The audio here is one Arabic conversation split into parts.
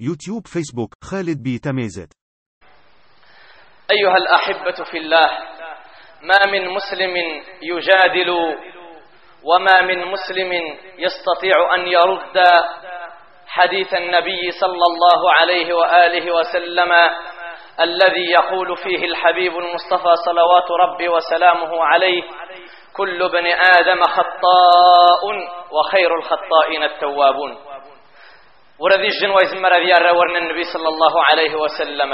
يوتيوب فيسبوك خالد بي تميزت. أيها الأحبة في الله ما من مسلم يجادل وما من مسلم يستطيع أن يرد حديث النبي صلى الله عليه وآله وسلم الذي يقول فيه الحبيب المصطفى صلوات ربي وسلامه عليه كل ابن آدم خطاء وخير الخطائين التوابون ورذي الجنوة يزمر ذي ورنا النبي صلى الله عليه وسلم.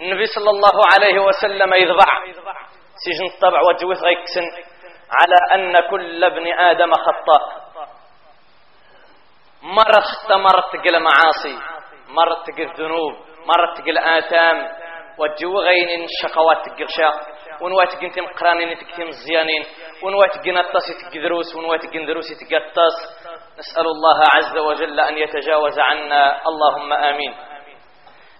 النبي صلى الله عليه وسلم يضبع سجن الطبع وجوث غيكسن على أن كل ابن آدم خطاء مرة مرت تقل معاصي مرت تقل ذنوب مرت تقل آثام وجو غين الشقوات تقرشا ونوات قنت مقرانين تكتم مزيانين. ونوات قنطاس تقدروس ونوات قندروس تقطاس نسأل الله عز وجل أن يتجاوز عنا. اللهم آمين.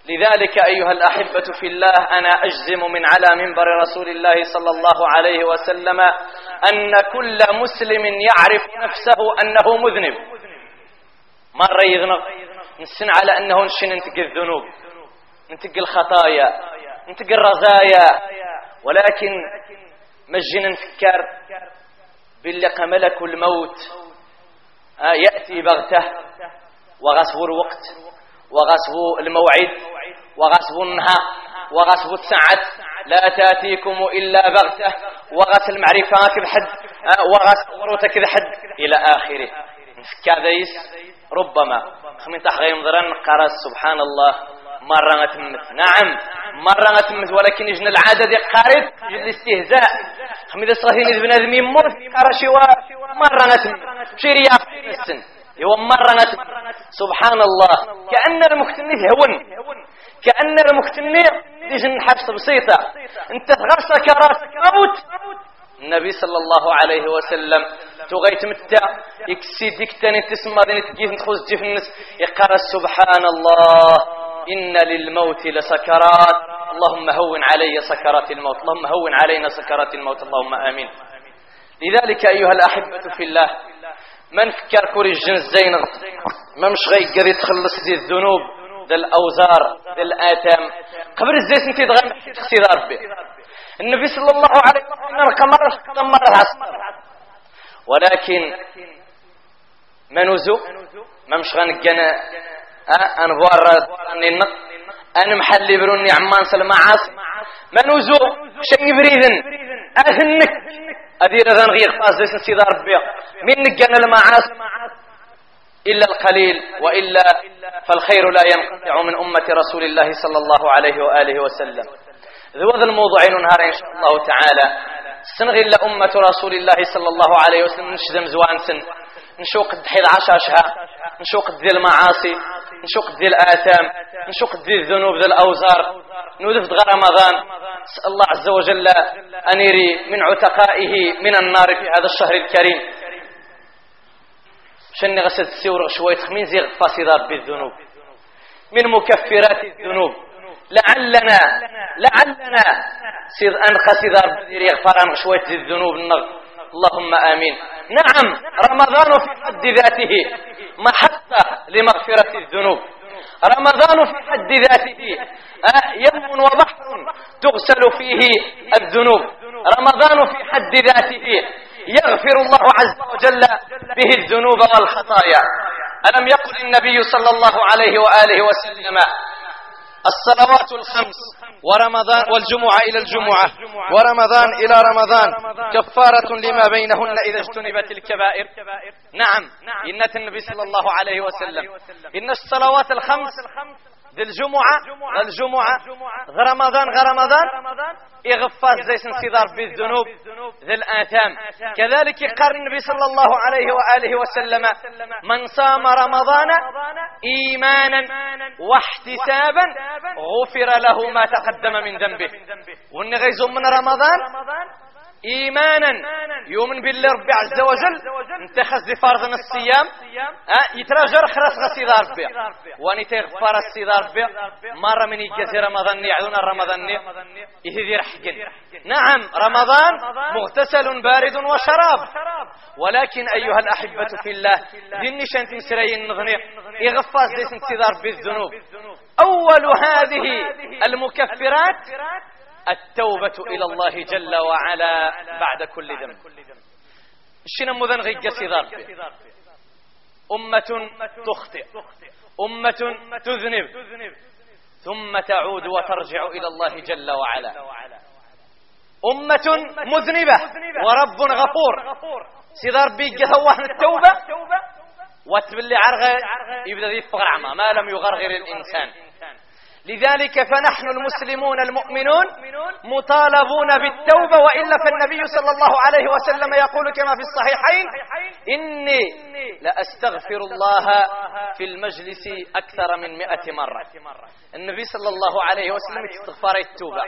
لذلك أيها الأحبة في الله أنا أجزم من على منبر رسول الله صلى الله عليه وسلم أن كل مسلم يعرف نفسه أنه مذنب. مرة يذنب نسن على أنه نشن ننتقي الذنوب. ننتقي الخطايا. ننتقي الرزايا. ولكن مجينا نفكر باللي ملك الموت آه، يأتي بغتة وغصب الوقت وغصب الموعد وغصب النهار وغصب الساعة لا تأتيكم إلا بغتة وغس المعرفة كذا حد آه، وغس وروتك كذا حد إلى آخره. كذا ربما. خمين تحغي مضرن قرأ سبحان الله. مرة تمت نعم مرة تمت ولكن يجن العادة دي قارب يجن الاستهزاء. خمين صغيرين بنادم يموت قرأ شوا مرة تمت شيريا في السن هو مرة تمت سبحان الله كأن المختنف هون. كأن المختنف يجن حبس بسيطة. انت غير سكرات موت. النبي صلى الله عليه وسلم تغي تمتع يكسي ديك تاني تسمى دين تجيف جيف الناس يقرأ سبحان الله إن للموت لسكرات. اللهم هون علي سكرات الموت. اللهم هون علينا سكرات الموت. اللهم آمين. لذلك أيها الأحبة في الله من فكر كوري الجنس زين ما مش غي قري تخلص دي الذنوب دي الأوزار دي الآثام. قبل الزيت انت تغير اختيار به النبي صلى الله عليه وسلم كمر مرة ولكن منوزو ما مش غنقنا أه أنبوار أني أنا محلي بروني عمان سلمى عاص منوزو شن بريدن أهنك. أدير ذن غير قاس ليس سيدار ربي من نقنا المعاص إلا القليل وإلا فالخير لا ينقطع من أمة رسول الله صلى الله عليه وآله وسلم. ذو الموضوع نهار إن شاء الله تعالى. سنغي أمة رسول الله صلى الله عليه وسلم. نشدم زوان سن نشوق الدحيل عشاشها. نشوق ذي المعاصي. نشوق ذي الآثام نشوق ذي الذنوب ذي الأوزار نودف غير رمضان. نسأل الله عز وجل أن يري من عتقائه من النار في هذا الشهر الكريم. شن غسل السور شوية خمين زي فاسدات بالذنوب. من مكفرات الذنوب. لعلنا لعلنا سيد أنقى سيدار يغفر شوية الذنوب النغ. اللهم آمين. نعم رمضان في حد ذاته محطة لمغفرة الذنوب. رمضان في حد ذاته آه، يوم وبحر تغسل فيه الذنوب. رمضان في حد ذاته يغفر الله عز وجل به الذنوب والخطايا. ألم يقل النبي صلى الله عليه وآله وسلم الصلوات الخمس ورمضان والجمعة إلى الجمعة ورمضان إلى رمضان كفارة لما بينهن إذا اجتنبت الكبائر. نعم إن النبي صلى الله عليه وسلم إن الصلوات الخمس ذي الجمعة الجمعة غرمضان غرمضان إغفاز زي انصدار بالذنوب ذي الآثام. كذلك قال النبي صلى الله عليه وآله وسلم من صام رمضان إيمانا واحتسابا غفر له ما تقدم من ذنبه. وإن غيزهم من رمضان إيمانا يؤمن بالله ربي عز وجل انت خز فرض الصيام آه يتراجر خلاص غسي ربي. واني تغفر السي ربي. مرة من يجي رمضان يعدون رمضان يهدي رحقن نعم رمضان مغتسل بارد وشراب. ولكن أيها الأحبة في الله ديني شانت مسرين نغني يغفاز ليس انتظار بالذنوب أول هذه المكفرات التوبة إلى الله جل وعلا بعد كل ذنب. الشنا مذن غيق سيدار أمة تخطئ. أمة تذنب. ثم تعود وترجع إلى الله جل وعلا. أمة مذنبة. ورب غفور. سيدار بيق ثواه التوبة. واتبلي عرغة. يبدأ ذي ما لم يغرغر الإنسان. لذلك فنحن المسلمون المؤمنون مطالبون بالتوبة وإلا فالنبي صلى الله عليه وسلم يقول كما في الصحيحين إني لأستغفر الله في المجلس أكثر من مئة مرة. النبي صلى الله عليه وسلم استغفار التوبة.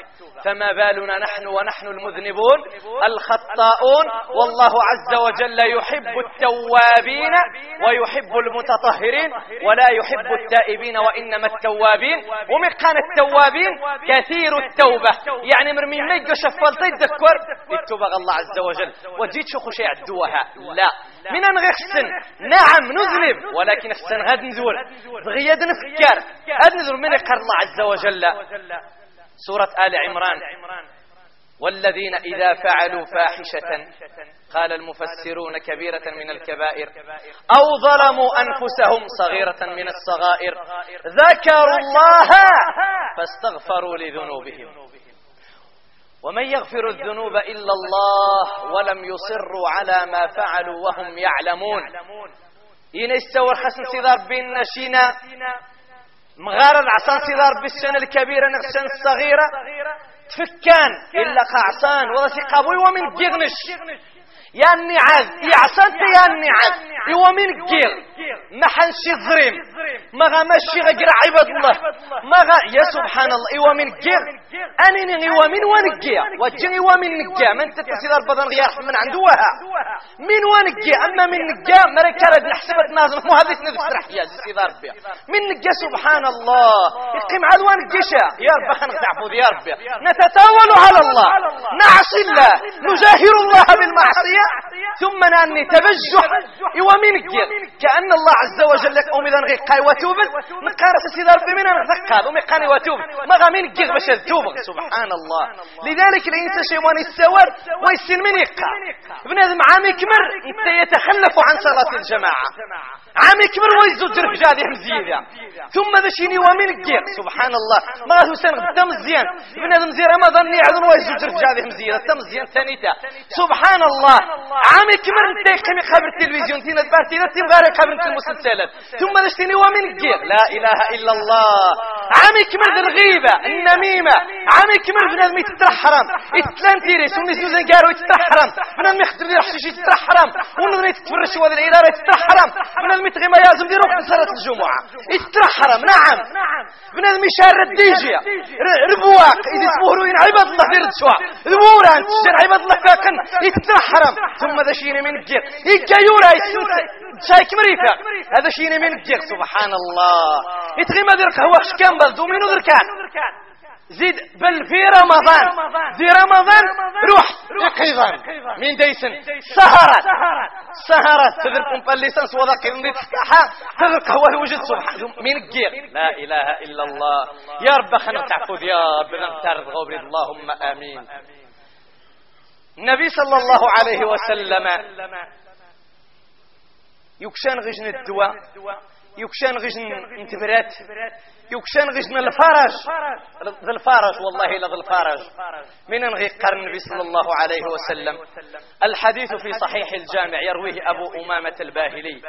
فما بالنا نحن ونحن المذنبون؟ الخطاؤون. والله عز وجل يحب التوابين ويحب المتطهرين ولا يحب التائبين وإنما التوابين. ومقان التوابين كثير التوبة. يعني مرمي ميجو شفلت يذكر التوبة الله عز وجل. وجيت شو خشي عدوها؟ لا. من أن غيخسن نعم نذنب ولكن أحسن غاد نزول. غياد نفكر. غاد نزول من يقر الله عز وجل. سورة آل عمران. والذين إذا فعلوا فاحشة قال المفسرون كبيرة من الكبائر أو ظلموا أنفسهم صغيرة من الصغائر ذكروا الله فاستغفروا لذنوبهم. ومن يغفر الذنوب إلا الله ولم يصروا على ما فعلوا وهم يعلمون. ينستور خسن صدار بين نشينا مغار العصان صدار بالسنة الكبيرة نغسن الصغيرة تفكان إلا قعصان وضع قابوي ومن جغنش يا النعاز يعصنت يا النعاز إيوا من قيل. ما حنشي الظريم ما غمشي غير عباد الله. ما غا يا سبحان الله إيوا من قيل. أني إيوا من ونقيا وجن إيوا من نقيا من تتسيد البضن غير من عندوها من ونقيا أما من نقيا مريكا رد نحسبت نازل. مو هذه نذكر رحيا سيد ربي. من نقيا سبحان الله. يقيم عاد ونقيشا يا رب تعفوذ يا ربي. نتتاول على الله. نعصي الله. نجاهر الله بالمعصية. ثم ناني تبجح ومن كأن الله عز وجل لك أمي ذن غيقاي وتوبل نقارس سيدار بمن نغذقاب أمي قاني وتوب. ما غامين قيغ باش توب. سبحان الله. لذلك الإنسان شيوان السواد ويسن من يقع بنادم عامي كمر إنت يتخلف عن صلاة الجماعة. عامي كبر ويزو جرف جادي مزيدة ثم ذا شيني ومن قيق سبحان الله ما غاثو سنغ الدم مزيان. ابن مزيان رمضان يعذن ويزو جرف جادي مزيدة الدم مزيان ثانيتا سبحان الله عامي كبر انت يقيمي خبر التلفزيون. تينا دبارتي لا تبغاري خبر المسلسلات ثم ذا شيني ومن قيق لا إله إلا الله. عامي كبر الغيبة. النميمة. عامي كبر بنادم يتترحرم يتلان تيريس وني سوزن قارو يتترحرم بنادم يخدم لي حشيش يتترحرم ونظري يتفرش وهذا الإدارة يتترحرم المتغي ما يازم ديرو في صلاة الجمعة. يترحرم نعم. بنادم يشار الديجيا ربواق إذا اسمه روين عباد الله دير تشوا ذبوران تشجر عباد الله فاقن يترحرم. ثم ذا شيني من الجير يجايورا شايك مريفا هذا شيني من الجير سبحان الله. يتغي ما دير قهوة شكام بلدو. منو ذركان زيد بل في رمضان. في رمضان. روح يقظا من ديسن. سهرت سهرت تذركم بالليسانس وذاك اللي تفتحها تذرك هو وجد سبحان من الجير لا إله إلا الله. يا رب خنا تعفوذ يا رب نغترض غوبري اللهم آمين. النبي صلى الله عليه وسلم. يكشان غجن الدواء. يكشان غجن انتبرات يكشان غجن الفرج ذا الفرج والله لذا الفرج من انغي قرن النبي صلى الله عليه وسلم. الحديث في صحيح الجامع يرويه أبو أمامة الباهلي.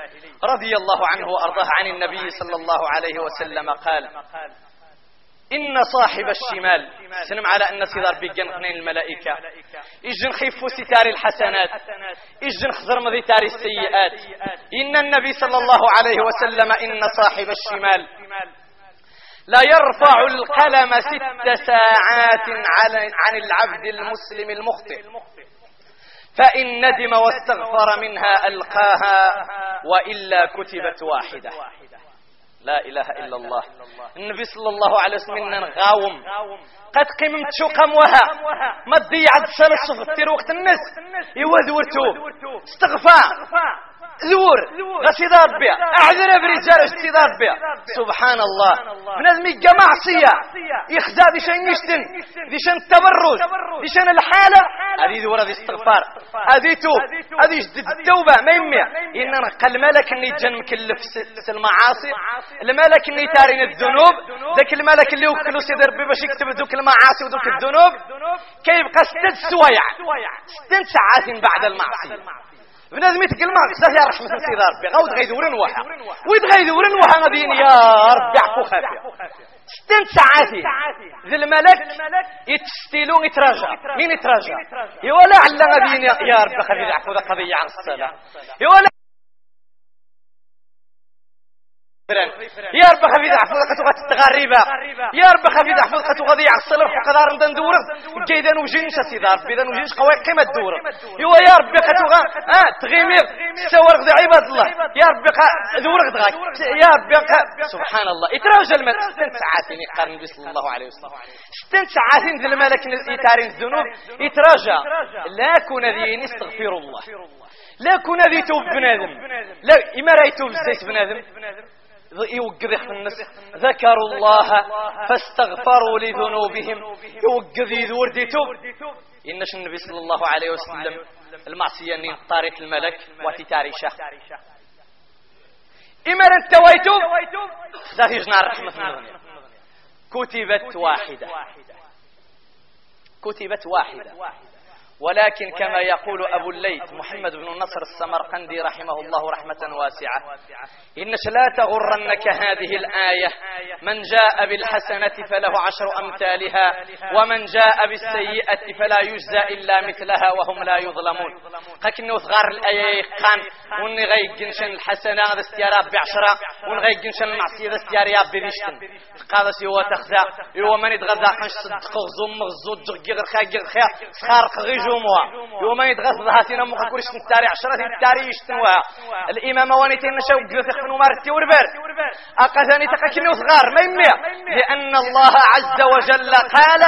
رضي الله عنه وأرضاه عن النبي صلى الله عليه وسلم قال إن صاحب الشمال. سنم على أن سيدار بيجن اثنين الملائكة. إجن خيفو ستار الحسنات. إجن خزر مذي تار السيئات. إن النبي صلى الله عليه وسلم إن صاحب الشمال. لا يرفع القلم ست ساعات عن العبد المسلم المخطئ. فإن ندم واستغفر منها ألقاها وإلا كتبت واحدة. لا إله إلا الله. النبي صلى الله عليه وسلم غاوم قد قمت شو قموها. ما تضيع السنة في وقت الناس. يوذورتو استغفار. زور غسيدة ربي أعذر برجال غسيدة ربي سبحان الله. الميقى معصية يخزى دي شان يشتن. دي شان التبرج دي شان الحالة. هذه ذورة هذه استغفار. هذه توب هذه جدد التوبة. ما يمي إننا قال الملك اللي جن مكلف المعاصي. الملك اللي تارين الذنوب. ذاك الملك اللي وكلو سيد ربي باش يكتب ذوك المعاصي وذوك الذنوب. كيبقى ست سوايع ست ساعات بعد المعصية بنادم يتكلم بزاف يا رحمة سيدي ربي غاود غيدورن وها ويد غيدورن وها غاديين يا ربي عفو خافية. ستين ساعاتي ذي الملك يتستيلون يتراجع. مين يتراجع؟ يولا علا غاديين يا ربي خافي عفو ذا قضية عن الصلاة. يولا يا رب خفيد احفظ قد تغربا يا رب خفيد احفظ قد غادي يعصل وقدار ندن دور كيدا نوجينش سيدي ربي اذا نوجينش قوي قيمة دور ايوا يا ربي قد آه تغيمير. غدا عباد الله. يا ربي دور غدا يا ربي سبحان الله. يتراجع الملك ست ساعات يقارن النبي صلى الله عليه وسلم. ست ساعات الملك يتارين الذنوب. يتراجع لا كون ذي استغفر الله. لا كون ذي توب بنادم. لا إما رأي توب الزيت بنادم. يوقذ الناس. ذكروا الله فاستغفروا لذنوبهم. يوقذ يذور ديتوب إنش النبي صلى الله عليه وسلم المعصية من طارق الملك واتي تاريشة. إما انتويتم ذا يجنى الرحمة كتبت واحدة. كتبت واحدة. ولكن كما يقول أبو الليث محمد بن النصر السمرقندي رحمه الله رحمة واسعة إنش لا تغرنك هذه الآية من جاء بالحسنة فله عشر أمثالها ومن جاء بالسيئة فلا يجزى إلا مثلها وهم لا يظلمون. لكن وثغار الآية قام وني غيقنشن الحسنة هذا استيارا بعشرة وني غيقنشن المعصية هذا استيارا بذيشتن قال سيوا تخزى يوا من يتغذى قنش صدق غزوم مغزود جغي غير خاقي غير سخارق غيجو جموع يوم يتغث ذهاتنا مخا كورش نتاري عشرة نتاري يشتنوا الإمام وانيتين نشاو قلت يخفنوا مارتي وربر. أقثاني تقكني وصغار ما يمي لأن الله عز وجل قال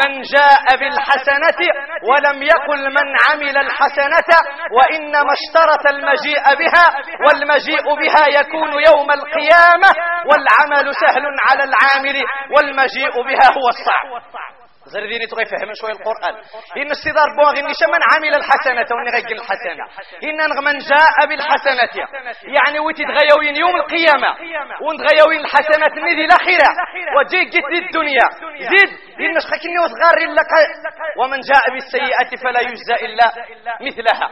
من جاء بالحسنة ولم يقل من عمل الحسنة وإنما اشترط المجيء بها والمجيء بها يكون يوم القيامة والعمل سهل على العامل والمجيء بها هو الصعب. زرديني تغي فهم شوي القرآن. إن السيدار بواغي إني من عمل الحسنة وني غيق الحسنة. إن من جاء بالحسنة. يعني ويتي تغيوين يوم القيامة. ونتغيوين الحسنة نذي الأخيرة. وجي جيت الدنيا. زيد إن شخكني وصغار لك. ومن جاء بالسيئة فلا يجزى إلا مثلها.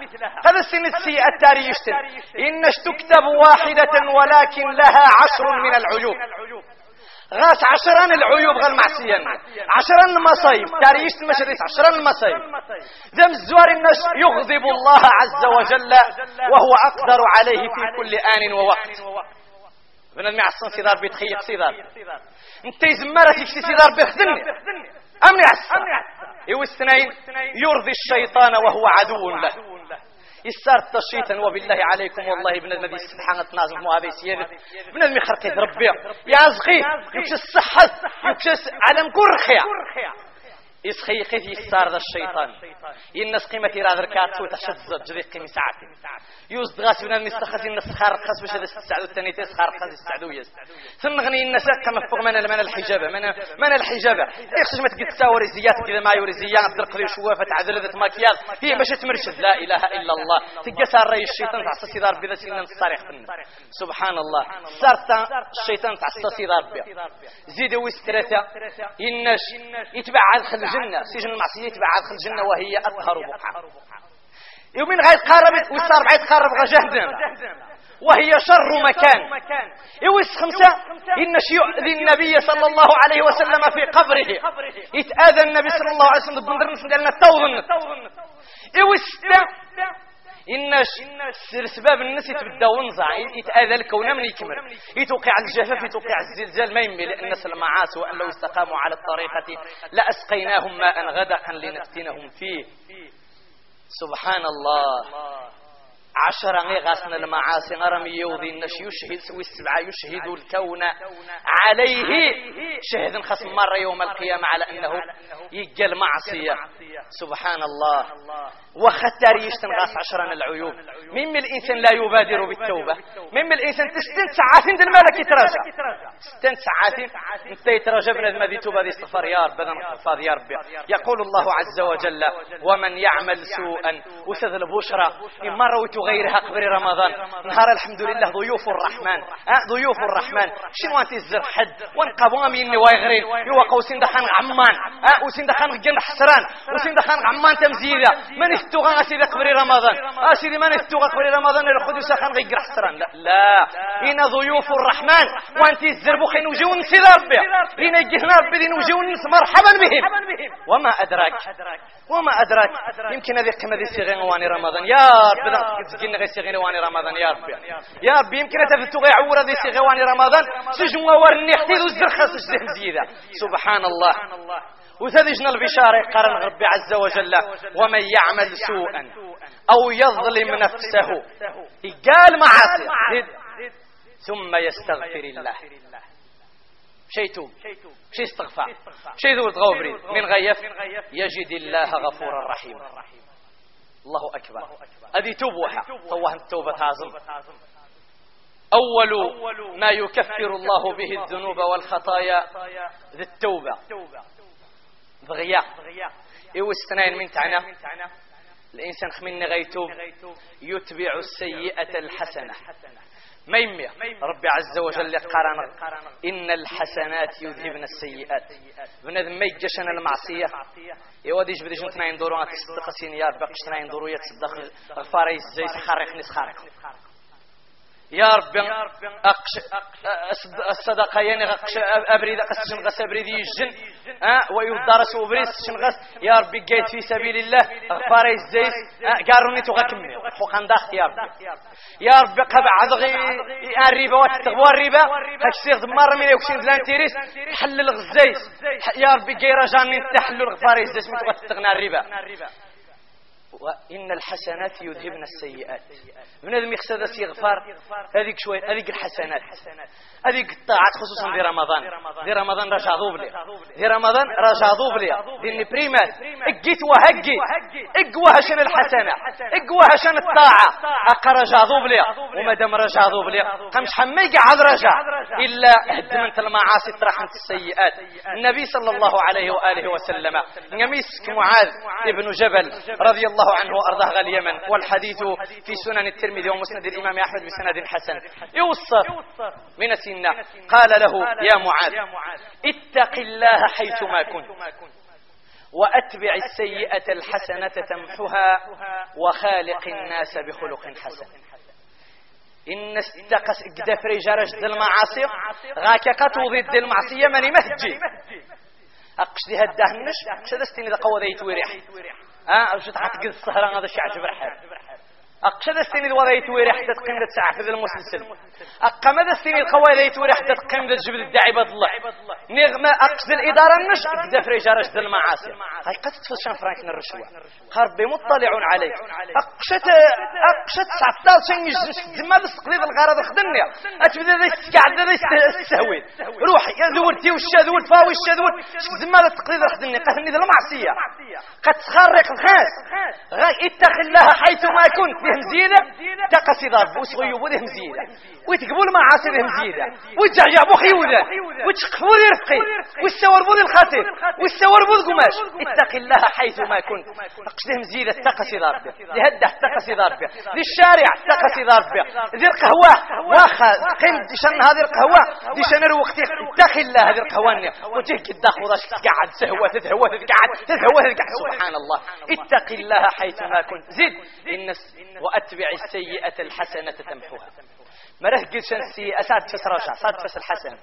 هذا السن السيئة التاري يشتن. إن تكتب واحدة ولكن لها عشر من العيوب. غاس عشران العيوب غير معصية. عشران المصايب تاريخ المشريس عشران المصايب. ذم الزوار الناس يغضب الله عز وجل وهو أقدر عليه في كل آن ووقت. بنا المعصن سيدار بيتخيق سيدار. انت يزمرك يكسي سيدار بيخدني أمني يو السنين يرضي الشيطان وهو عدو له. يسار تشيطا وبالله عليكم والله ابن المدي سبحانه تنازل مو هذا سيادة ابن المي خرقي ربي يا زغي يكش الصحة يكش علم كرخيا يسخي قيت يسار ذا الشيطان. ينس قيمة إرادة ركات سوى تشد جري قيمة ساعتين يوز دغاس بنا المستخز الناس خار قص باش هذا السعدو الثاني قص السعدو يز ثم غني الناس كما فوق من من الحجابة من من الحجابة يخرج ما تقد تساور زيات كذا ما يوري زيات بدرق لي شوافة تعذر ذات ماكياج هي باش تمرشد. لا إله إلا الله. صار ري الشيطان تعصى سيدار بذا سنن الصارخ سبحان الله. صارت الشيطان تعصى سيدار بها زيد ويسترثا ينش يتبع خل الجنة سجن المعصية يتبع خل الجنة وهي أطهر بقعة يومين غيتقرب ويصار غيتقرب غا جهنم. وهي شر مكان. يوس خمسة؟ إن يؤذي النبي صلى الله عليه وسلم في قبره. يتآذى النبي صلى الله عليه وسلم بندر نسل لنا التوضن يوس سر سباب الناس يتبدا ونزع يتآذى الكون من يكمل. يتوقع الجفاف يتوقع الزلزال ما يمي لأن المعاصي وأن لو استقاموا على الطريقة لأسقيناهم ماء غدقا لنفتنهم فيه. سبحان الله. عشرة غاسنا المعاصي غرم يوضي النش يشهد سوي السبعة يشهد الكون عليه. شهد خص مرة يوم القيامة على أنه يجل معصية. سبحان الله. وختار يشتن غاس عشرة العيوب. من الإنسان لا يبادر بالتوبة. من الإنسان تستن ساعات الملك يتراجع ستن ساعات انت يتراجع بنا ما ذي توبة ذي استغفار يا رب يا رب يقول الله عز وجل ومن يعمل سوءا وسذل بشرى إما رويت غيرها قبل رمضان. نهار الحمد لله ضيوف الرحمن. أه ضيوف الرحمن. شنو أنت الزر حد؟ وانقبوا مني وايغرين يوا قوسين دخان عمان. أه وسين دخان جن حسران. وسين دخان عمان تمزيدا من استوغا سيدي قبل رمضان؟ آه سيدي من استوغا قبل رمضان؟ الخدو سخان غير حسران. لا لا. هنا ضيوف الرحمن. وانت الزر بخين وجون سيد ربي هنا يجينا ربي دين وجون مرحبا بهم. وما أدراك؟ وما أدراك؟ يمكن هذه قيمه ذي رمضان. يا رب تجينا غير صيغه واني رمضان يا ربي. يا ربي يمكن تفتو غير عورة ذي صيغه واني رمضان. سجن ورني احتيد الزرخه سجن زيده سبحان الله وتذجنا البشارة قرن ربي عز وجل. ومن يعمل سوءا أو يظلم نفسه. قال معاصي. ثم يستغفر الله. شيء توب. شيء استغفار. شيء ذو تغوبري من غيف يجد الله غفورا رحيما الله أكبر. هذه توبوحة طوها التوبة هازم. أول ما يكفر الله به الذنوب والخطايا ذي التوبة. ضغياء. إيو استنين من تعنى. الإنسان خمين غيتوب. يتبع السيئة الحسنة. ما يمي ربي عز وجل قرن إن الحسنات يذهبن السيئات. بنادم ما يجشن المعصية. يودي جبدي جنتنا يندورو تصدق سينيار بقشتنا يندورو يتصدق غفاري الزيت خارق نس خارق يا رب أقش الصدقة يعني غقش أبريد قسشن غس أبريد يجن أه ويدرس وبريس شن غس. يا رب جيت في سبيل الله غفاري الزيس أه قاروني تغكمني داخت يا رب يا رب قبع عضغي الربا وتتغوى الربا هكسيغ دمار من يوكسين دلان تيريس حل الغزيس يا رب جي رجاني تحل الغفاري الزيس من تغتغنى الربا وإن الحسنات يذهبن السيئات. من هذا مقصد استغفار هذيك شوية هذيك الحسنات. هذيك الطاعات خصوصا في رمضان. في رمضان رجع ضوبلي في رمضان رجع ضوبلي ديني بريمات اجيت وهجي إقوى شن الحسنة. إقوى شن الطاعة. أقا رجع ضوبلي وما دام رجع ضوبلي قمش حمي قعد رجع إلا هدمنت المعاصي طرحت السيئات. النبي صلى الله عليه وآله وسلم. يمسك معاذ ابن جبل رضي الله عنه وأرضاه غالي اليمن والحديث في سنن الترمذي ومسند الإمام أحمد بسند حسن. يوصف من سن الجنة قال له يا معاذ اتق الله حيثما كنت. وأتبع السيئة الحسنة تمحها وخالق الناس بخلق حسن. إن استقس قدفري جرج ذي المعاصي غاك قطو ضد المعصية من مهجي أقشدي هدهنش شدستني ذا قوة ذي تويريح أه أشد عتقد السهران هذا الشيء عجب رحب أقشد السنين وضيت وري حتى تقيم في المسلسل. أقمد السنين القوى ذيت وري حتى تقيم ذات جبل الداعي الله نغمة أقشد الإدارة النش أقشد في رجال ذا المعاصي. هاي قد تفشان فرانك الرشوة. خربي مطلع عليك. أقشد أقشد سعطال شن زما تقليد الغرض خدني أتبدأ ذي استقعد ذي السهوي. روح يا ذورتي والشاذور فاوي الشاذور زما تقليد خدني قهني ذا المعصية قد تخرق الخاس اتق الله حيثما كنت. ذهم زيادة تقصي ضرب وصغي وذهم زيادة ويتقبل مع عاصي ذهم زيادة ويتجعجع بخيودة وتشقفوا ذي رفقي. والسور بوذي الخطير والسور بوذ قماش. اتق الله حيث ما كنت. اقصدهم زيادة تقصي ضرب لهده تقصي ضرب ذي الشارع تقصي ضرب ذي القهوة. واخا قيم ديشان هذه القهوة. ديشان الوقت اتق الله هذه القهوة وتهك الدخل تقعد سهوة تتهوى تتقعد. تتهوى تتقعد. سبحان الله. اتق الله حيث ما كنت. زد. إن وأتبع السيئة الحسنة تمحوها. مرة قلت شن السيئة ساد فس رشا ساد فس الحسنة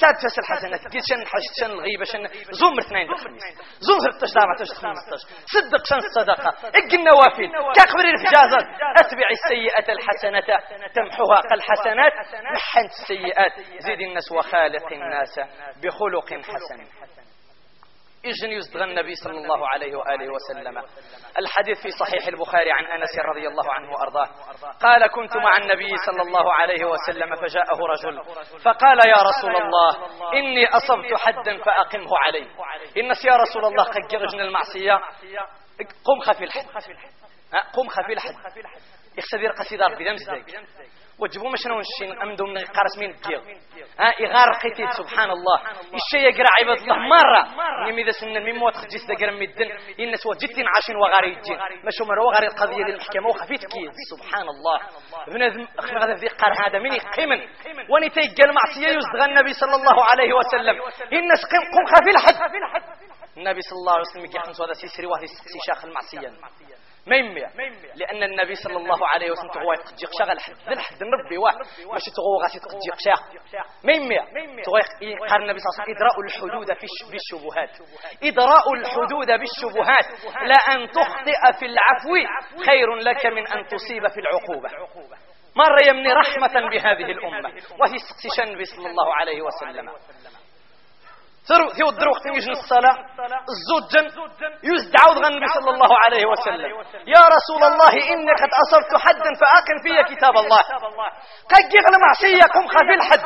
ساد فس الحسنة. قلت شن حشت شن الغيبة شن زوم اثنين الخميس زوم 13 14 15 صدق شن الصدقة اق النوافل كاخبر الفجازات أتبع السيئة الحسنة تمحوها. الحسنات محنت السيئات. زيد الناس وخالق الناس بخلق حسن. إجن يزدغ النبي صلى الله عليه وآله وسلم؟ الحديث في صحيح البخاري عن أنس رضي الله عنه وأرضاه. قال كنت مع النبي صلى الله عليه وسلم فجاءه رجل فقال يا رسول الله إني أصبت حدا فأقمه علي. إنس يا رسول الله قد جرجن المعصية. قم خفي الحد. قم خفي الحد. يخسر قصيدة ربي وجبوا مشنا ونشين أمدو من قارس مين الجيغ ها إغار قيتيت سبحان الله. الشيء يقرأ عباد الله مرة. نمي ذا سنة من موت خجيس ذا قرم الدن إنس وجدتين عاشين وغاري الجين مشو مرة وغاري القضية دي المحكمة وخفيت كيد سبحان الله. ابن أخنا غذا ذي قار هذا من قيمن وني تيقل معصية يزدغ النبي صلى الله عليه وسلم. إنس قم قم خفي الحد. النبي صلى الله عليه وسلم خمس هذا سيسري واحد شاخ المعصية. ما يمية لأن النبي صلى الله عليه وسلم تغوى يتقجيق شغل حد. ذل حد النبي واحد. ماشي تغوى غاسي تقجيق شاخ ما يمية تغوى قال النبي صلى الله عليه وسلم إدراء الحدود بالشبهات إدراء الحدود بالشبهات لأن تخطئ في العفو خير لك من أن تصيب في العقوبة. مر يمني رحمة بهذه الأمة. وهي النبي صلى الله عليه وسلم. ثرو ثيو الدروخ تيجن الصلاة الزوجا يزدعو النبي صلى الله عليه وسلم. يا رسول الله إني قد أصبت حدا فأقم في كتاب الله. معصية قم خفي الحد.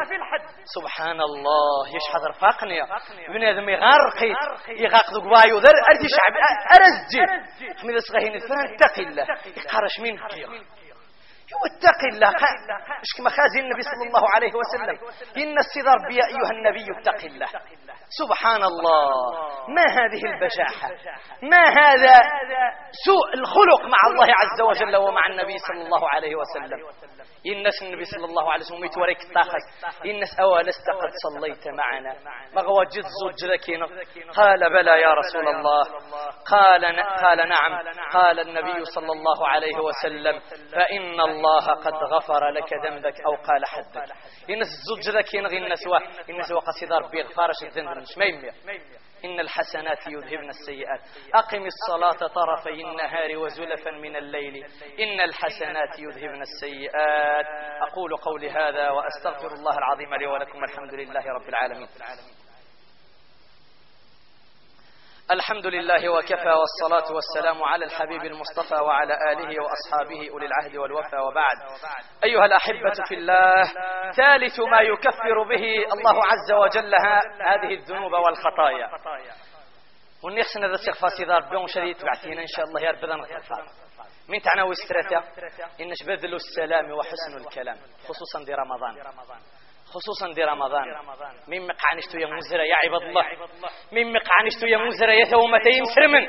سبحان الله يش حضر فاقني. ابن هذا يغرقي يغاق ذو قبايو ذر أرتي شعب أرزجي. حمد صغيرين الفران تقي الله. يقارش مين واتق الله. اش كما خازي النبي صلى الله عليه وسلم؟ إن السيدار بي أيها النبي اتق الله. سبحان الله. ما هذه البجاحة ما هذا سوء الخلق مع الله عز وجل ومع النبي صلى الله عليه وسلم. الناس النبي صلى الله عليه وسلم يتوريك الطاخس الناس أولست قد صليت معنا. ما جد زوج ذكينا قال بلى يا رسول الله. قال قال نعم. قال النبي صلى الله عليه وسلم فإن الله قد غفر لك ذنبك أو قال حدك. الناس الزوج ذكينا غير الناس الناس وقصيد ربي غفارش الذنب مش ما إن الحسنات يذهبن السيئات. أقم الصلاة طرفي النهار وزلفا من الليل. إن الحسنات يذهبن السيئات. أقول قولي هذا وأستغفر الله العظيم لي ولكم الحمد لله رب العالمين. الحمد لله وكفى والصلاة والسلام على الحبيب المصطفى وعلى آله وأصحابه أولي العهد والوفى وبعد. أيها الأحبة في الله ثالث ما يكفر به الله عز وجل هذه الذنوب والخطايا. ونخسنا ذا استغفار سيدار بيوم شديد بعثينا إن شاء الله يا رب نغفر من تعنى وسترته إنش بذل السلام وحسن الكلام خصوصا دي رمضان خصوصا دي رمضان. من مقعنشتو يا مزرة يا عباد الله؟ من مقعنشتو يا مزرة يا ثومتين سرمن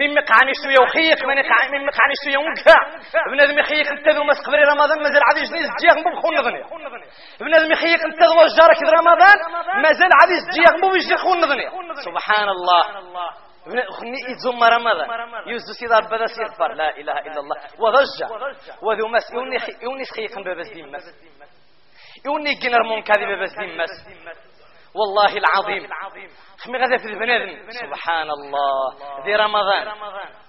من مقعنشتو يا وخيك من مقعنشتو يا وقفا ابن آدم يخيك انت ذو مسقبر رمضان مازال عادي جنيز جيغ مو بخون نغني ابن آدم يخيك انت ذو جارك رمضان مازال عادي جيغ مو بيجي خون نغني سبحان الله. خني يزم رمضان. يوزو سيدار بدا سيغفر لا إله إلا الله. وضجة. وذو مس يوني خيق بابس ديمس يوني جنر من كذب بس دمس والله العظيم. خمي غدا في البنادم سبحان الله ذي رمضان.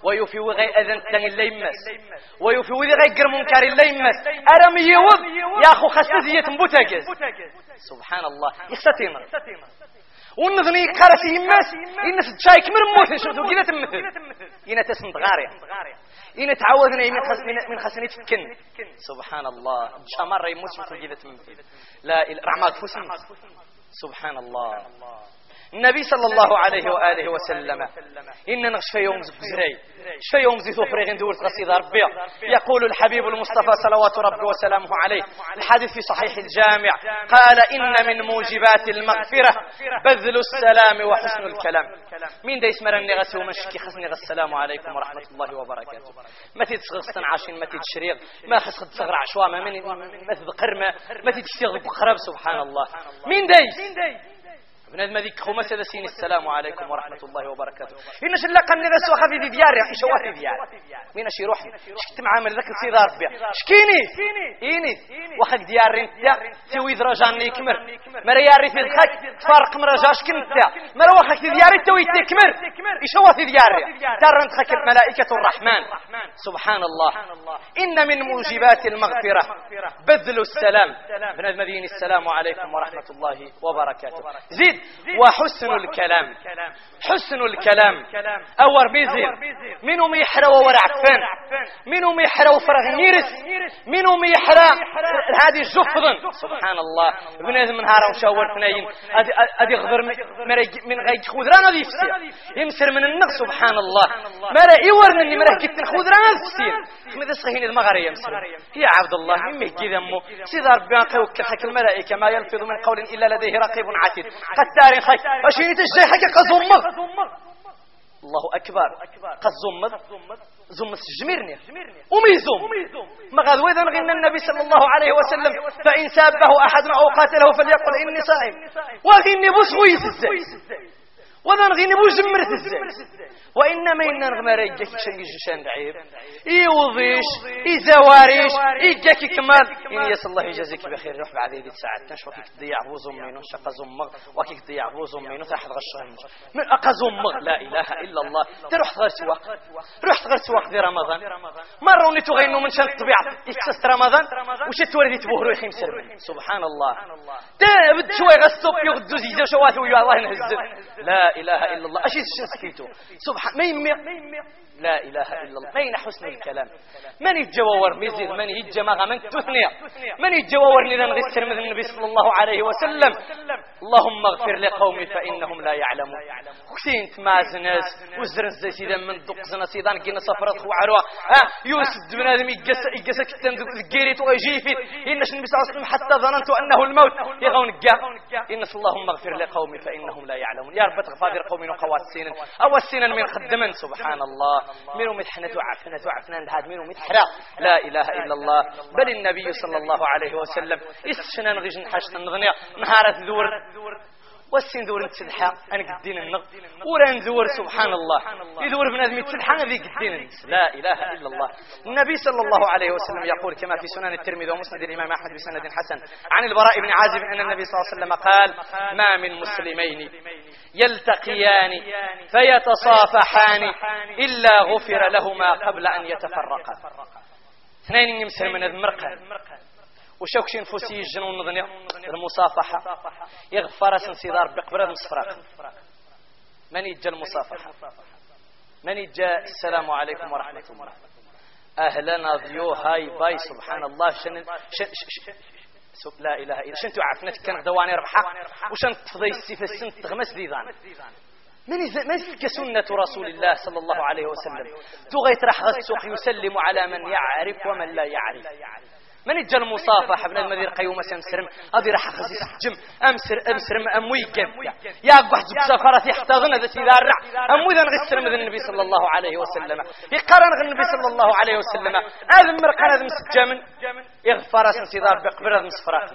ويوفي وغي أذن تنغي اللي يمس. ويوفي وذي غي قر منكر اللي يمس. أرمي يوض. يا أخو خستزية بوتاجز سبحان الله يختتمر ونظني كارتي يمس. إنس تشايك من موت. شفتو كذا تمثل. إنا تسند غاري إن تعوذنا من من خسنة كن سبحان الله شمر يموت في جيدة من لا رعمات فسن سبحان الله النبي صلى الله عليه وآله وسلم. إن نغشف يوم زبزري شفى يوم زي ثوفري غندور قصيدة ربي يقول الحبيب المصطفى صلوات ربي وسلامه عليه. الحديث في صحيح الجامع. قال إن من موجبات المغفرة بذل السلام وحسن الكلام. مين دا يسمر أني غسي ومشكي خسني السلام عليكم ورحمة الله وبركاته. ما تتصغر عاشين ما تتشريغ ما خس خد صغر عشوامة ما تذكر ما تتشتغل بقرب سبحان الله. مين دايس بنادم هذيك خمسة سين السلام عليكم ورحمة الله وبركاته. إن شلا قن ذا سوخ في ديار يعني شوات ديار مين شي روح شكت معامل ذاك تصير ربي شكيني إيني؟ وخك ديار انت توي درجاني كمر مرا ياري في الخك فرق مرا جاش كنت مرا وخك دياري توي تكمر يشوات ديار ترى انت خك ملائكة الرحمن. سبحان الله إن من موجبات المغفرة. بذل السلام. بنادم السلام. عليكم ورحمة الله وبركاته. زيد. وحسن الكلام. حسن الكلام. اور بيزير منهم يحرى وورع عفان منهم يحرى وفرغ نيرس؟ منهم يحرى هذه جفضا سبحان الله. بنادم نهار وشاور ثنين ادي غدر من غير خضران هذه يفسير يمسر من النغ سبحان الله. ما لا يورنني مراه كنت خضران تفسير ماذا صحيح المغرب يمسر يا عبد الله مما يجي ذمه سيدي ربي وكل حك الملائكة ما يلفظ من قول إلا لديه رقيب عتيد. قد خير وشيني تجي حكا قزمغ الله أكبر. قد زمض زمت. جميرني وميزوم ما غاد وإذا غنى النبي صلى الله عليه وسلم. فإن سابه أحد أو قاتله فليقل إني صائم. وغني بوس الزي وذا نغيني بو جمرت الزين. وإنما إن نغمى ريجاك شنجي شان دعيب يوضيش يزواريش يجاك كمال. إن يس الله يجازيك بخير. روح بعد يدي ساعة تنش وكيك تضيع بو زمينو شقا زمغ. وكيك تضيع بو زمينو تحت غشرين من أقا زمغ. لا إله إلا الله. تروح تغير سواق روح تغير سواق في رمضان. مرة وني تغينو من شان الطبيعة. يكسست رمضان؟ وش تولدي تبوهرو يخيم سلمي سبحان الله. تابد شوي غسوب يغدو زيزو شواتي ويا الله ينهزل لا إله إلا الله. أشي سكيتو سبحان ما يمي لا إله إلا الله. مين حسن الكلام؟ من يتجوور ميزيد من يتجمع من تثنية. من يتجوور لنا من النبي صلى الله عليه وسلم. اللهم اغفر لقومي فإنهم لا يعلمون. كسين تمازنس وزرن زي سيدا من دق زنا سيدان كينا سفرت وعروة ها يوسد من هذا يقس كتن النبي صلى الله عليه وسلم حتى ظننت أنه الموت. يغون قا. إنس اللهم اغفر لقومي فإنهم لا يعلمون. يا رب تغفر قومي وقوات سينا أو السينا من خدمن سبحان الله. منو متحنة وعفنة وعفنة هذا منو متحرى لا. إله إلا الله. بل النبي صلى الله عليه وسلم إسشنا نغيش نحشت النغنية نهارة ذور والسين ذور نتسلحى أنا قدين النغ ولا نذور سبحان الله. يذور بنادم يتسلحى ذي قدين لا إله إلا الله. النبي صلى الله عليه وسلم يقول كما في سنن الترمذي ومسند الإمام أحمد بسند حسن عن البراء بن عازب أن النبي صلى الله عليه وسلم قال ما من مسلمين يلتقيان فيتصافحان إلا غفر لهما قبل أن يتفرقا. اثنين يمسر من المرقة وشوك شي نفوسي الجنون نظني المصافحة يغفر سنسيدار بقبرة مصفراق من يجا المصافحة من يجا السلام عليكم ورحمة الله أهلنا ضيو هاي باي سبحان الله شن شن شن لا اله الا شنتو عفنتك كان دواني ربحه وشنت تفضي السيف السن تغمس ذيذان من من سنة رسول الله صلى الله عليه وسلم تغيت راح السوق يسلم على من يعرف ومن لا يعرف من الجل المصافحة ابن المدير قيوم سمسرم أدي راح خزيس جم أمسر أمسرم أموي جم يا قحت بسفرة يحتضن ذا سيدار رع أموي ذا نغسر من النبي صلى الله عليه وسلم. يقرن النبي صلى الله عليه وسلم. هذا مرقان هذا مسجمن يغفر سيدار بقبر مسفرات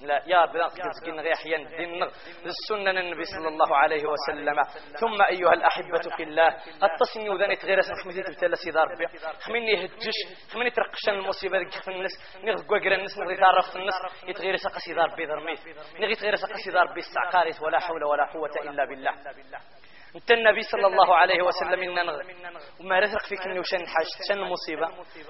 لا يا بلاق تزكين غي أحيان دين السنة النبي صلى الله عليه وسلم. ثم أيها الأحبة في الله التصني وذني تغير اسم خمسي تبتلا سيدار بي خميني هجش خميني ترقشن المصيبة ذيك في النس نغي قوقر النس نغي تعرف النس يتغير سقا سيدار بي ذرميت نغي تغير سقا سيدار بي السعقاريت ولا حول ولا قوة إلا بالله. انت النبي صلى الله عليه وسلم إن وما رزق فيك انه شن حاج شن مصيبة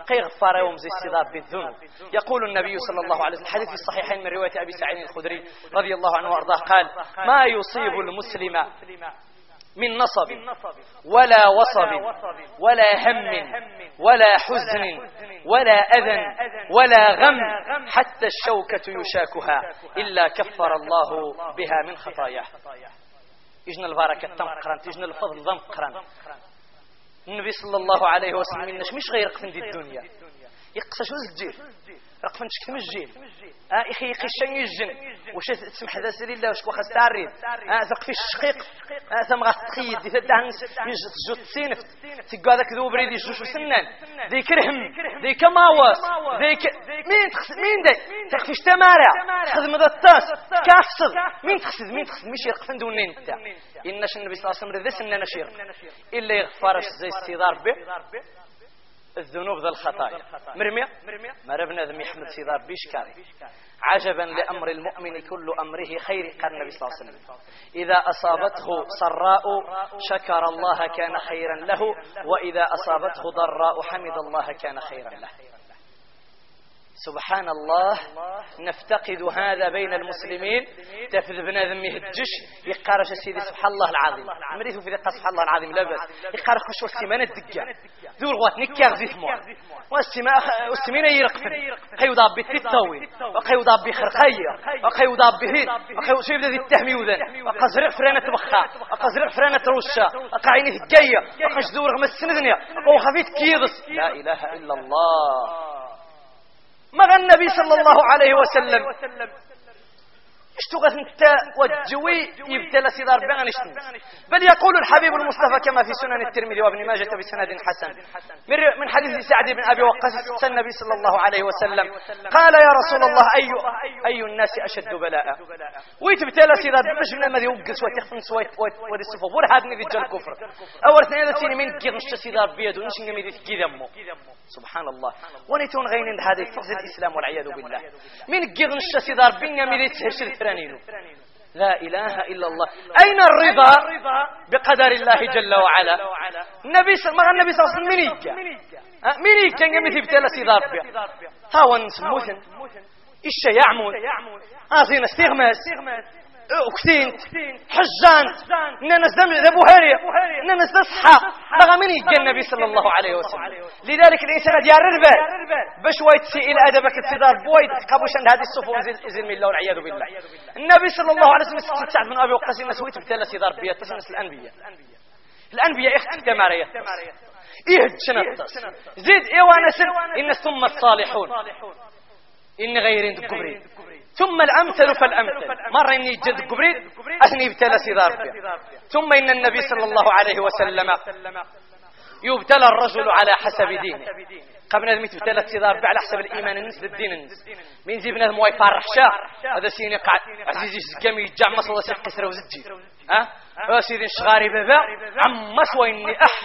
قي غفار يوم زي السضاب بالذنوب. يقول النبي صلى الله عليه وسلم الحديث في الصحيحين من رواية أبي سعيد الخدري رضي الله عنه وأرضاه قال ما يصيب المسلم من نصب ولا وصب ولا هم ولا حزن ولا أذى ولا غم حتى الشوكة يشاكها إلا كفر الله بها من خطاياه. يجنا البركة تنقران تجنا الفضل ضمقران النبي صلى الله عليه وسلم مش غير قفن دي الدنيا. يقصى شو الجيل. رقم تشكتم الجيل. آه أخي يقشن يجن واش تسمح ذا سيري الله؟ واش واخا ستعريض آه ثق في الشقيق. آه ثم غتقيد دي تدهن جو تسينف تيقا ذاك ذو بريدي جوج سنان. ذيك رهم. ذيك ماواس ذيك مين تخص مين دي تخفي التمارع تخدم ذا الطاس. كافصد مين تخصد مين تخصد مش يرقفن دونين انت إنش النبي صلى الله عليه وسلم ذا سنان شير إلا يغفرش زي السيدار به. الذنوب ذا الخطايا. مرمية؟ ما ربنا ذم يحمد سيدار بيشكاري عجبا لأمر المؤمن كل أمره خير قال النبي صلى الله عليه وسلم. إذا أصابته سراء شكر الله كان خيرا له وإذا أصابته ضراء حمد الله كان خيرا له. سبحان الله نفتقد هذا بين المسلمين. تفذ بنادم يهجش يقارش سيدي سبحان الله العظيم. مريث في ذكر سبحان الله العظيم لا بس يقارش خشوا السيمانة الدقة ذو الغوات نكا غزيت مو والسمين يرقفن قيو ضاب بالتطوين وقيو ضاب بخرقية وقيو ضاب بهين وقيو شيء ذي التهمي وذن. وقزرع فرانة بخا وقزرع فرانة روشة وقعيني ثقية وقش ذو رغم السندنيا وقو خفيت كيضس. لا إله إلا الله. مع النبي صلى الله عليه وسلم. اشتغل انت والجوي يبتلى سيدار بغن بل يقول الحبيب المصطفى كما في سنن الترمذي وابن ماجه بسند حسن. من حديث سعد بن أبي وقاص النبي صلى الله عليه وسلم. قال يا رسول الله اي أي الناس أشد بلاء؟ ويتبتلى سيدار باش من ماذا يوقس وتخفنس ودي الصفو بور هذا نبي جل الكفر أول اثنين سيني من كي غش سيدار بيدو نش نمي كي دمو سبحان الله. ونيتون غين هذه فقد الإسلام والعياذ بالله. من كي غش سيدار بين مي تهشل لا إله إلا الله. أين الرضا بقدر الله جل وعلا؟ النبي ما النبي صلى الله عليه وسلم منيكا منيكا مثل بتلا سيدار بيا. ها نسموثن إيش يعمل أزين استغماس أكتين حجان ننس دم ذبو هاريا ننس من يجي النبي صلى الله عليه وسلم؟ لذلك الإنسان ديار الربا. باش وايت سئل أدبك التدار بويت قبوش عند هذه الصفوف زين من الله والعياذ بالله. النبي صلى الله عليه وسلم سعد من أبي وقاس الناس ويت بتلا سيدار بيات تسنس الأنبياء. الأنبياء إخت كمارية إيه شنطس زيد إيوانا سن إن ثم الصالحون. إن غيرين دكبرين ثم الأمثل فالأمثل. مرة إني جد قبريد أثني ابتلى سيدار ثم إن النبي صلى الله عليه وسلم يبتلى الرجل على حسب دينه. قبل أن يبتلى سيدار على حسب الإيمان النس للدين النس من زي بنادم وايفار هذا سيني قاعد عزيزي سكامي يجع سيق كسر وزجي. ها؟ سيدي شغاري بابا عم مسوى إني أح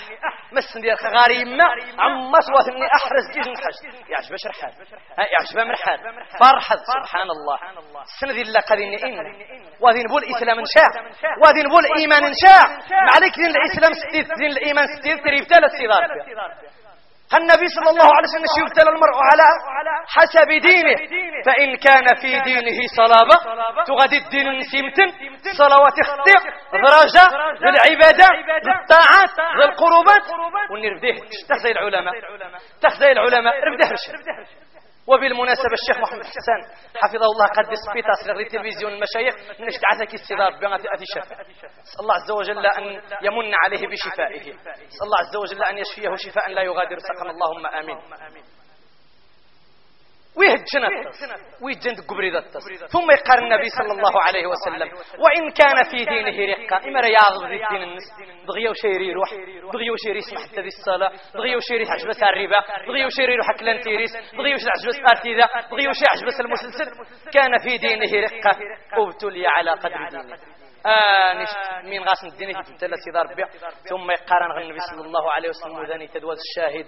مس ندير غاري ما عم مسوى إني أحرز جيج نحش يعجب شرحان يعجب مرحان فرحة سبحان الله. السنة ذي اللي قد إن وهذه نقول إسلام نشاء وهذه نقول إيمان نشاء ما عليك دين الإسلام ستيت دين الإيمان ستيت تريب ثلاث سيدار النبي صلى الله عليه وسلم يبتلى المرء على حسب دينه. فإن كان في دينه صلابة تغدي الدين نسيمتن صلوات اختيق درجة للعبادة للطاعات للقربات. ونير بديه تخزي العلماء تخزي العلماء ربده رشد وبالمناسبة الشيخ محمد حسان حفظه الله قد سبيت أصغر التلفزيون المشايخ من اشتعاثك السدار بغة أتي شفاء صلى الله عز وجل أن يمن عليه بشفائه. صلى الله عز وجل أن يشفيه شفاء لا يغادر سقم اللهم آمين. ويهجنت ويجند قبري ثم يقال النبي صلى الله عليه وسلم. وإن كان في دينه رقة إما رياض ذي الدين النس. دغيا وشيري يروح دغيا وشيري يسمح حتى الصلاة. دغيا وشيري حجبس الربا. دغيا وشيري يروح كلان تيريس دغيا وشيري حجبس ارتيدا دغيا وشيري حجبس المسلسل. كان في دينه رقة أبتلي على قدر دينه. آنش من غاس الدين في تلا سيدار بيع. ثم يقارن النبي صلى الله عليه وسلم ذاني تدوز الشاهد.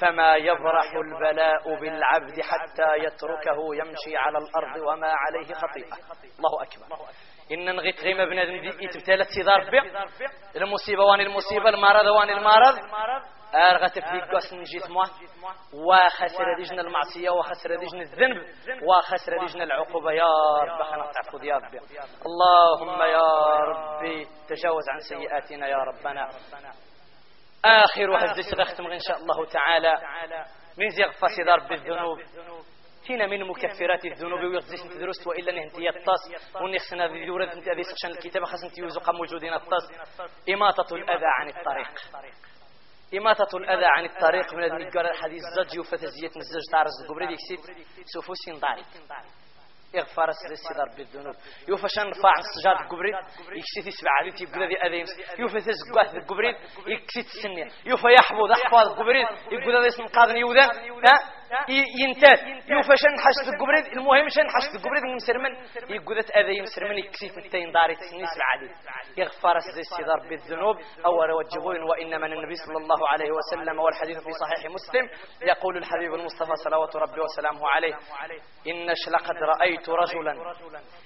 فما يبرح البلاء بالعبد حتى يتركه يمشي على الأرض وما عليه خطيئة. الله أكبر. إن نغيت غيمة بنادم دي تبتالت سيدار بيع. المصيبة وان المصيبة المرض وان المرض. أرغت في قص نجيت موا وخسر ديجنا المعصية وخسر ديجنا الذنب وخسر ديجنا العقوبة. يا رب خنا تعفو يا ربي. اللهم يا ربي تجاوز عن سيئاتنا يا ربنا. آخر هزيت غختم إن شاء الله تعالى. من زيغ فاسد رب الذنوب. فينا من مكفرات الذنوب ويغزيش انت درست وإلا نهنتي الطاس. ونخسنا ذورة انت ذي سخشن الكتاب خاص انت يوزق موجودين الطاس. إماطة الأذى عن الطريق. إماتة الأذى عن الطريق من النقار الحديث زج وفتزية نزج تعرز قبري ديكسيت سوفوسين ضاري إغفار السيدار بالذنوب يوفشان رفع السجار قبري يكسيت يسبع عليه يبقى ذي أذيمس يوفى تزقات قبري يكسيت السنية يوفى يحفظ أحفظ قبري يقول ذي اسم قادن يوذا. ها؟ ينتات يوفشان حشت القبريد المهم شان حشت القبريد مسرمن. يقودت أذى مسرمن يكسيت التين داري تسنيس العديد يغفر زي السيدار بالذنوب. أو روجبون وإنما النبي صلى الله عليه وسلم والحديث في صحيح مسلم. يقول الحبيب المصطفى صلوات ربي وسلامه عليه. إن لقد رأيت رجلا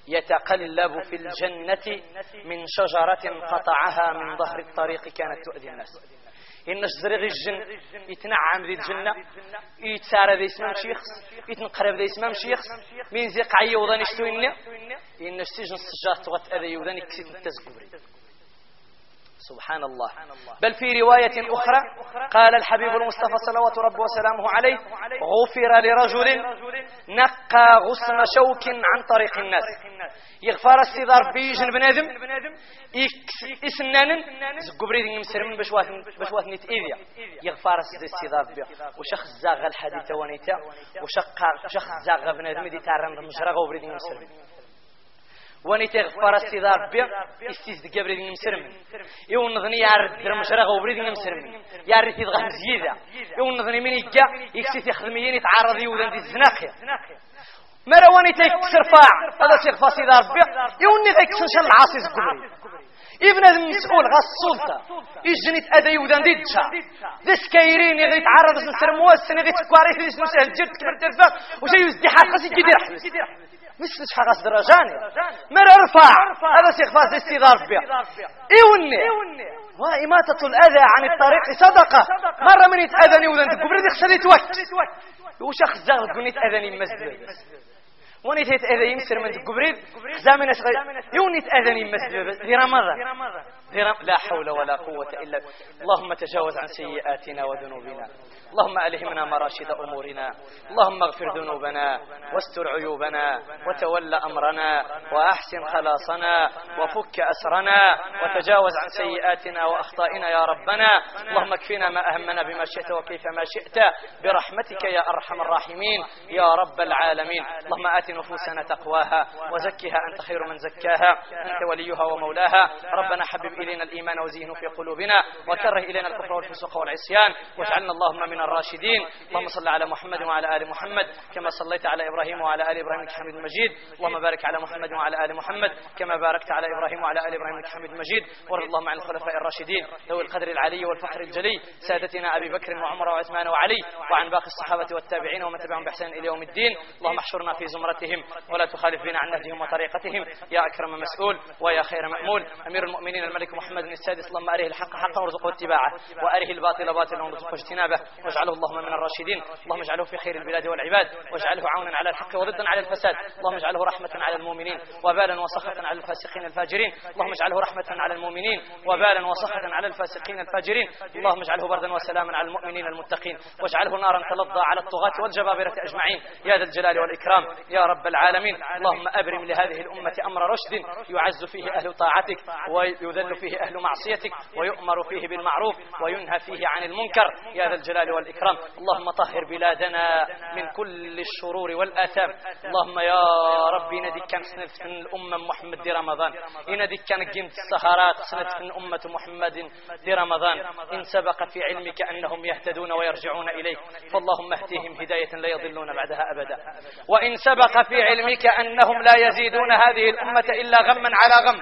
يتقلب في الجنة من شجرة قطعها من ظهر الطريق كانت تؤذي الناس. إن الزريغ الجن يتنعم ذي الجنة يتسارى ذي إسمام شيخ يتنقرب ذي إسمام شيخ مين زي قعي وضان يشتو إن إن السجن السجات تغط أذي وضان يكسيت التزقبري. سبحان الله. بل في رواية أخرى قال الحبيب المصطفى صلوات ربه وسلامه عليه غفر لرجل نقى غصن شوك عن طريق الناس. يغفر السيدار بيجن بنادم إسنان زقبري مسرمن باش واث نيت إيديا يغفر السيدار بيا. وشخ زاغ الحديث ونيتا وشخ زاغ بنادم دي تعرم مجرى غوبري مسرمن واني تغفر السيدار بيا استيز دقابري دي مسرمن يو نظني يعرف درم شرغ وبري دي مسرمن يعرف يضغح مزيدة يو نظني من يجا يكسي يخدميين يتعرض يوذن دي الزناقية مرة واني تكسر فاع هذا تغفر السيدار بيا يو ني تكسر شان العاصي زقبري ابن المسؤول غا السلطة يجني تأذى يودان ديدشا ذا سكايرين يغي يتعرض سنسر موسن يغي تكواري في سنسر جرت كبر وشي يزدي خاص يجي يحبس مثل حق درجاني مر ارفع. هذا شيخ فاز استضاف بها إيوني. وإماتة الأذى عن الطريق. صدقة مرة من يتأذني وذن تقبل ذي خسري توك وشخص زغل؟ كون يتأذني المسجد وني تيتأذى يمسر من تقبريد زامن أشغل يوني تأذني المسجد في رمضان. لا حول ولا قوة إلا اللهم تجاوز عن سيئاتنا وذنوبنا. اللهم ألهمنا مراشد أمورنا. اللهم اغفر ذنوبنا واستر عيوبنا وتول أمرنا وأحسن خلاصنا وفك أسرنا وتجاوز عن سيئاتنا وأخطائنا يا ربنا. اللهم اكفنا ما أهمنا بما شئت وكيف ما شئت. برحمتك يا أرحم الراحمين يا رب العالمين. اللهم آت نفوسنا تقواها وزكها أنت خير من زكاها. أنت وليها ومولاها. ربنا حبب إلينا الإيمان وزينه في قلوبنا وكره إلينا الكفر والفسوق والعصيان واجعلنا اللهم من الراشدين. اللهم صل على محمد وعلى آل محمد كما صليت على إبراهيم وعلى آل إبراهيم حميد مجيد. اللهم بارك على محمد وعلى آل محمد كما باركت على إبراهيم وعلى آل إبراهيم حميد مجيد. وارض اللهم عن الخلفاء الراشدين ذوي القدر العلي والفخر الجلي سادتنا أبي بكر وعمر وعثمان وعلي وعن باقي الصحابة والتابعين ومن تبعهم بإحسان إلى يوم الدين. اللهم احشرنا في زمرتهم ولا تخالف بنا عن نهجهم وطريقتهم. يا أكرم مسؤول ويا خير مأمول. أمير المؤمنين الملك محمد السادس اللهم أره الحق حقا وارزقه اتباعه وأره الباطل باطلا وارزقه اجتنابه واجعله اللهم من الراشدين اللهم اجعله في خير البلاد والعباد واجعله عونا على الحق وضدا على الفساد اللهم اجعله رحمة على المؤمنين ووبالا وسخطا على الفاسقين الفاجرين اللهم اجعله رحمة على المؤمنين ووبالا وسخطا على الفاسقين الفاجرين اللهم اجعله بردا وسلاما على المؤمنين المتقين واجعله نارا تلظى على الطغاة والجبابرة أجمعين. يا ذا الجلال والإكرام يا رب العالمين اللهم أبرم لهذه الأمة أمر رشد يعز فيه أهل طاعتك ويذل فيه أهل معصيتك ويؤمر فيه بالمعروف وينهى فيه عن المنكر. يا ذا الجلال والإكرام. اللهم طهر بلادنا من كل الشرور والآثام. اللهم يا ربي نديك كان سنة الأمة محمد دي رمضان. إنديك كان قيمة السهرات سنة أمة محمد دي رمضان. إن سبق في علمك أنهم يهتدون ويرجعون إليك. فاللهم اهدهم هداية لا يضلون بعدها أبدا. وإن سبق في علمك أنهم لا يزيدون هذه الأمة إلا غما على غم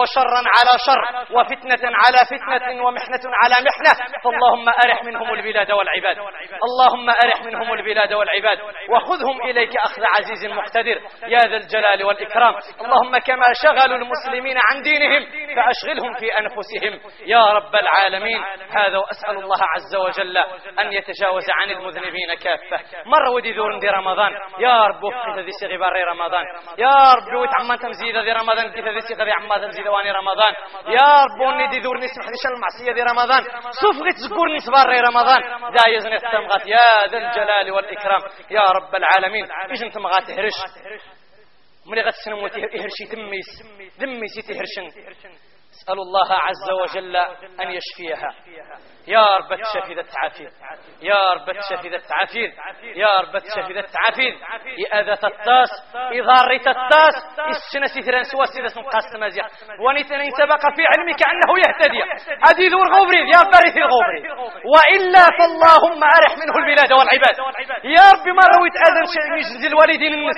وشرا على شر. وفتنة على فتنة ومحنة على محنة. فاللهم أرح منهم البلاد والعباد. اللهم أرح منهم البلاد والعباد. وخذهم إليك أخذ عزيز مقتدر. يا ذا الجلال والإكرام. اللهم كما شغلوا المسلمين عن دينهم فأشغلهم في أنفسهم. يا رب العالمين. هذا وأسأل الله عز وجل أن يتجاوز عن المذنبين كافة. مرة ودي ذور دي رمضان. يا رب وفقت ذي سغبار رمضان. يا رب ويتعمان تمزيد ذي رمضان. كيف ذي سغبي عما تمزيد واني رمضان. يا رب وني دي ذور نسمح لشان المعصية ذي رمضان. سفغت زكور نسبار رمضان. دا يزني تمغات يا ذا الجلال والإكرام. يا رب العالمين إيش انت مغات هرش. ملي غتسنم وتهرشي دميس دميس تهرشن. أسأل الله عز وجل أن يشفيها. يا رب تشفي ذا التعافير يا رب تشفي ذا التعافير يا رب تشفي ذا التعافير إذا التاس إذا ريت التاس السنة ستران سوى سيدة سنقاس تمازيا ونثنين سبق في علمك أنه يهتدي. أدي ذو الغوبري يا فرث الغوبري وإلا فاللهم أرح منه البلاد والعباد. يا رب ما رويت أذن شيء الوالدين النس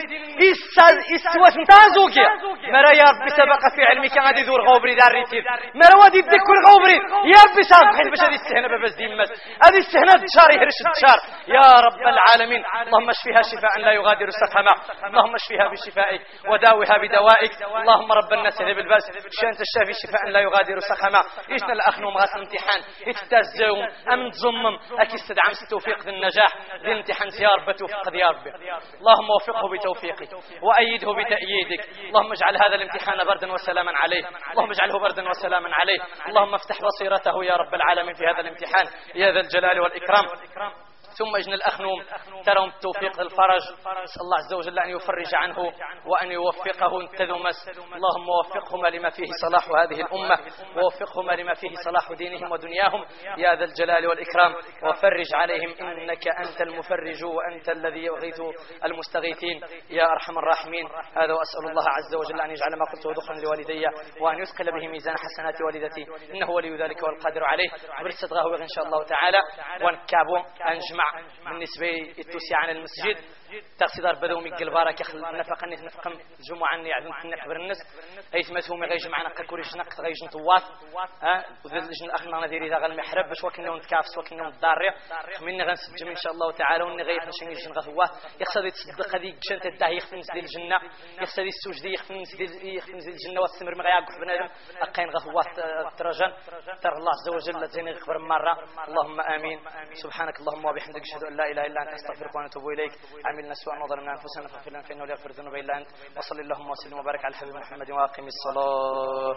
إسوى سنتازوكيا مرا يا رب سبق في علمك أدي ذو الغوبري دار ريتير ما روادي يدك غوبري يا ربي حيت باش هذه السهنة باباس الماس. هذه السهنة الدشار يهرش الدشار يا رب العالمين. اللهم اشفيها شفاء لا يغادر سقما اللهم اشفيها بشفائك وداوها بدوائك. اللهم رب الناس اذهب الباس شانت الشافي شفاء لا يغادر سقما ايشنا الاخنوم غاس الامتحان؟ يتتازاوم أم تزمم. أكي استدعم التوفيق للنجاح للامتحان يا رب توفق يا ربي. اللهم وفقه بتوفيقك وأيده بتأييدك. اللهم اجعل هذا الامتحان بردا وسلاما عليه. اللهم اجعله بردا وسلاما عليه. اللهم افتح بصيرته يا رب العالمين في هذا الامتحان. يا ذا الجلال والإكرام. ثم اجن الأخنوم ترون التوفيق الفرج. نسأل الله عز وجل أن يفرج عنه وأن يوفقه انتذمس اللهم وفقهما لما فيه صلاح هذه الأمة ووفقهما لما فيه صلاح دينهم ودنياهم. يا ذا الجلال والإكرام وفرج عليهم إنك أنت المفرج وأنت الذي يغيث المستغيثين. يا أرحم الراحمين. هذا وأسأل الله عز وجل أن يجعل ما قلته دخلا لوالدي وأن يثقل به ميزان حسنات والدتي. إنه ولي ذلك والقادر عليه. برستغاه إن شاء الله تعالى. ونكابو أنجمع بالنسبة للتوسيع عن المسجد. تقصد بدو من قلبارا كخل نفق نت نفقم الجمعة ني عدن نحبر الناس. هيت مثومي غيج معنا كوريش نق غيج نطواف ها وذل لجن اخنا نذير اذا غل محرب باش وكنا نتكافس وكنا نضارع. خمينا غنسجم إن شاء الله تعالى وني غيف نشني جن غثواه يقصد يتصدق هذيك جنت الداعي يخفن ديال الجنة يقصد يسوج دي يخفن يخفن ديال الجنة واستمر ما غيعقف بنادم. أقين غثواه الترجان ترى الله عز وجل زين غفر مرة. اللهم آمين. سبحانك اللهم وبحمدك أشهد أن لا إله إلا أنت أستغفرك وأتوب إليك. عملنا سوءا وظلمنا أنفسنا فاغفر لنا فإنه لا يغفر الذنوب إلا أنت. وصل اللهم وسلم وبارك على الحبيب محمد وأقم الصلاة.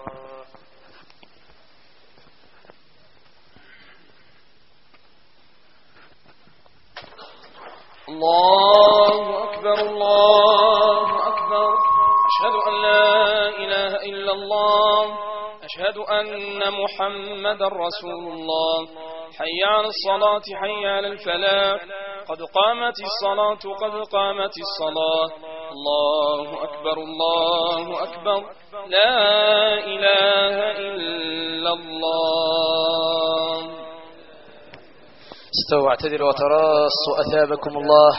الله أكبر الله أكبر. أشهد أن لا إله إلا الله. أشهد أن محمد رسول الله. حي على الصلاة حي على الفلاح. قد قامت الصلاة قد قامت الصلاة. الله أكبر الله أكبر. لا إله إلا الله. استووا اعتذروا وتراصوا. أثابكم الله.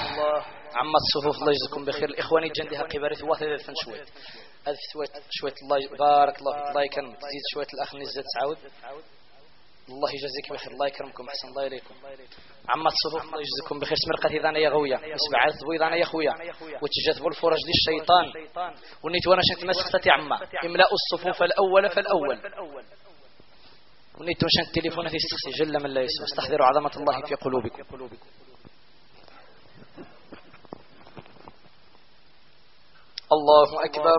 عم الصفوف الله يجزيكم بخير. الإخواني جندها قبارة ثواثة ثلاث شوية. هذه شوية الله بارك الله فيك. الله يكرمك تزيد شوية الأخ نزات تعاود الله يجزيك بخير الله يكرمكم أحسن الله إليكم. عم الصفوف الله يجزيكم بخير. سمرقة إذا يا غويا مسبع ذبو إذا يا خويا. وتجذبوا الفرج دي الشيطان. ونيت وأنا شنت مسختي عما. املاء الصفوف الأول فالأول. ونيت وشنت التليفون في استخسي جل من لا يسوى استحضروا عظمة الله في قلوبكم. الله أكبر.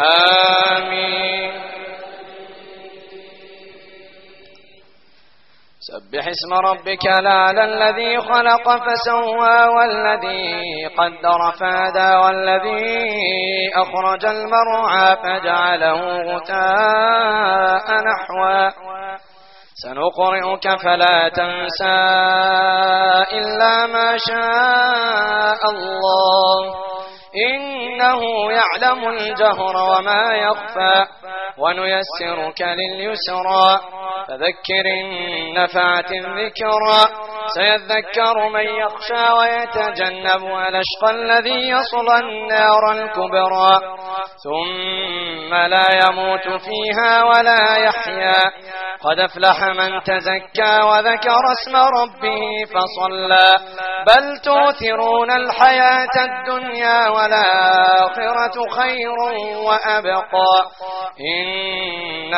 آمين. سبح اسم ربك الأعلى الذي خلق فسوى والذي قدر فهدى والذي أخرج المرعى فجعله غتاء نحوا سنقرئك فلا تنسى إلا ما شاء الله. إنه يعلم الجهر وما يخفى ونيسرك لليسرى فذكر إن نفعت الذكرى سيذكر من يخشى ويتجنب الأشقى الذي يصلى النار الكبرى. ثم لا يموت فيها ولا يحيا. قد أفلح من تزكى وذكر اسم ربه فصلى. بل توثرون الحياة الدنيا والآخرة خير وأبقى. إن